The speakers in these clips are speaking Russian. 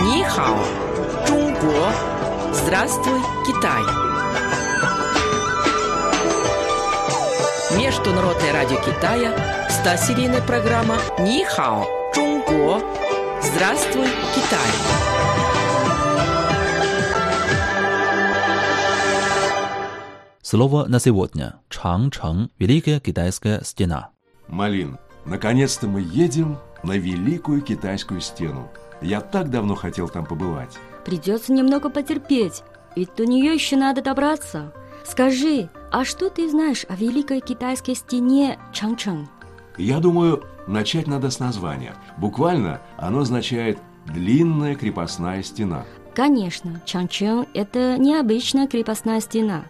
Нихао, Чунго. Здравствуй, Китай. Международное радио Китая, 100-серийная программа Нихао, Чунго. Здравствуй, Китай. Слово на сегодня. Чангчэн – Великая Китайская стена. Малин, наконец-то мы едем на Великую Китайскую стену. Я так давно хотел там побывать. Придется немного потерпеть, ведь до нее еще надо добраться. Скажи, а что ты знаешь о Великой Китайской стене Чангчэн? Я думаю, начать надо с названия. Буквально оно означает «длинная крепостная стена». Конечно, Чангчэн – это необычная крепостная стена.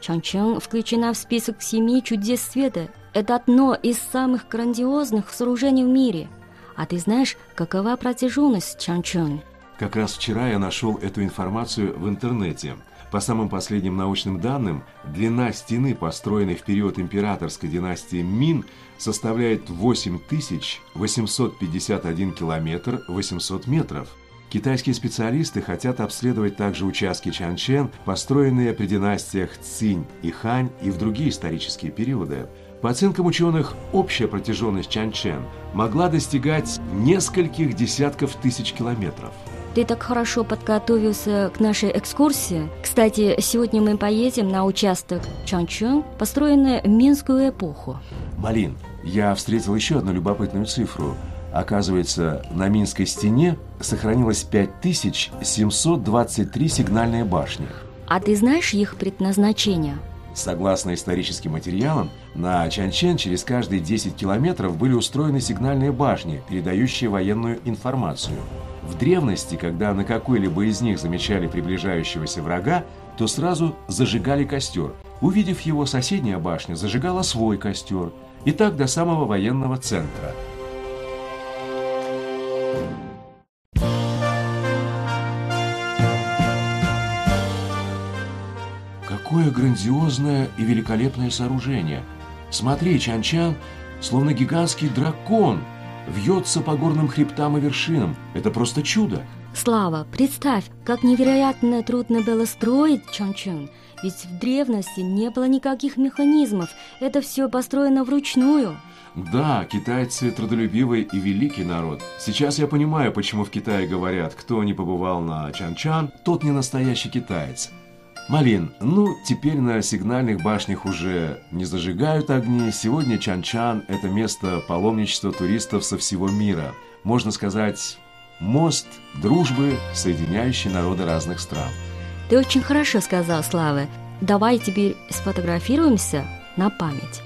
Чангчэн включена в список семи чудес света. Это одно из самых грандиозных сооружений в мире. А ты знаешь, какова протяженность Чангчэн? Как раз вчера я нашел эту информацию в интернете. По самым последним научным данным, длина стены, построенной в период императорской династии Мин, составляет 8851 километр 800 метров. Китайские специалисты хотят обследовать также участки Чанчен, построенные при династиях Цинь и Хань и в другие исторические периоды. По оценкам ученых, общая протяженность Чанчен могла достигать нескольких десятков тысяч километров. Ты так хорошо подготовился к нашей экскурсии. Кстати, сегодня мы поедем на участок Чанчэн, построенный в Минскую эпоху. Малин, я встретил еще одну любопытную цифру. Оказывается, на Минской стене сохранилось 5723 сигнальные башни. А ты знаешь их предназначение? Согласно историческим материалам, на Чанчен через каждые 10 километров были устроены сигнальные башни, передающие военную информацию. В древности, когда на какой-либо из них замечали приближающегося врага, то сразу зажигали костер. Увидев его, соседняя башня зажигала свой костер. И так до самого военного центра. Какое грандиозное и великолепное сооружение! Смотри, Чан-Чан, словно гигантский дракон, вьется по горным хребтам и вершинам. Это просто чудо! Слава, представь, как невероятно трудно было строить Чанчэн. Ведь в древности не было никаких механизмов. Это все построено вручную. Да, китайцы трудолюбивый и великий народ. Сейчас я понимаю, почему в Китае говорят, кто не побывал на Чан-Чан, тот не настоящий китаец. Малин, ну, теперь на сигнальных башнях уже не зажигают огни. Сегодня Чан-Чан – это место паломничества туристов со всего мира. Можно сказать, мост дружбы, соединяющий народы разных стран. Ты очень хорошо сказал, Слава. Давай теперь сфотографируемся на память.